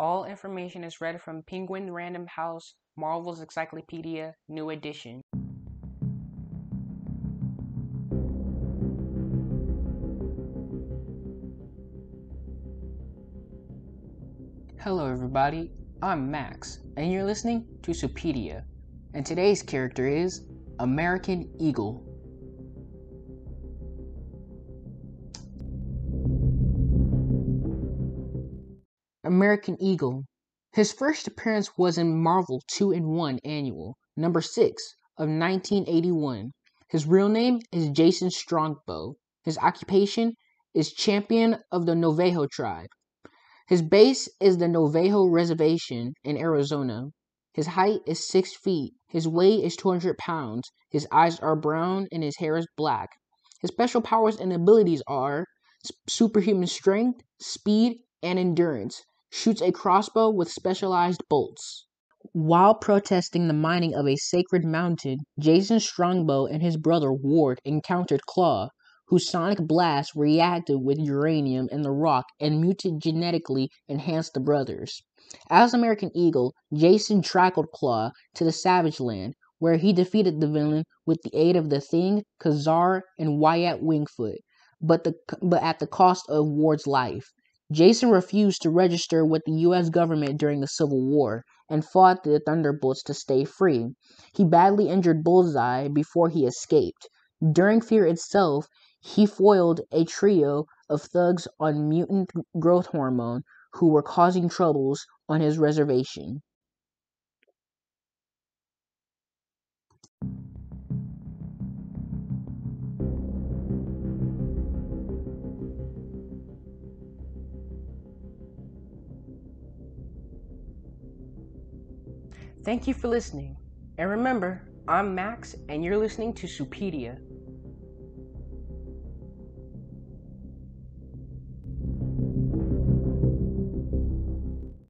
All information is read from Penguin Random House, Marvel's Encyclopedia, New Edition. Hello, everybody. I'm Max, and you're listening to Supedia. And today's character is American Eagle. American Eagle. His first appearance was in Marvel 2 in 1 Annual, number 6 of 1981. His real name is Jason Strongbow. His occupation is champion of the Navajo tribe. His base is the Navajo Reservation in Arizona. His height is 6 feet. His weight is 200 pounds. His eyes are brown and his hair is black. His special powers and abilities are superhuman strength, speed, and endurance shoots a crossbow with specialized bolts. While protesting the mining of a sacred mountain, Jason Strongbow and his brother Ward encountered Klaw, whose sonic blast reacted with uranium in the rock and mutagenetically enhanced the brothers. As American Eagle, Jason trackled Klaw to the Savage Land, where he defeated the villain with the aid of the Thing, Ka-Zar, and Wyatt Wingfoot, but, the, but at the cost of Ward's life. Jason refused to register with the U.S. government during the Civil War and fought the Thunderbolts to stay free. He badly injured Bullseye before he escaped. During Fear itself, he foiled a trio of thugs on mutant growth hormone who were causing troubles on his reservation. Thank you for listening. And remember, I'm Max, and you're listening to Supedia.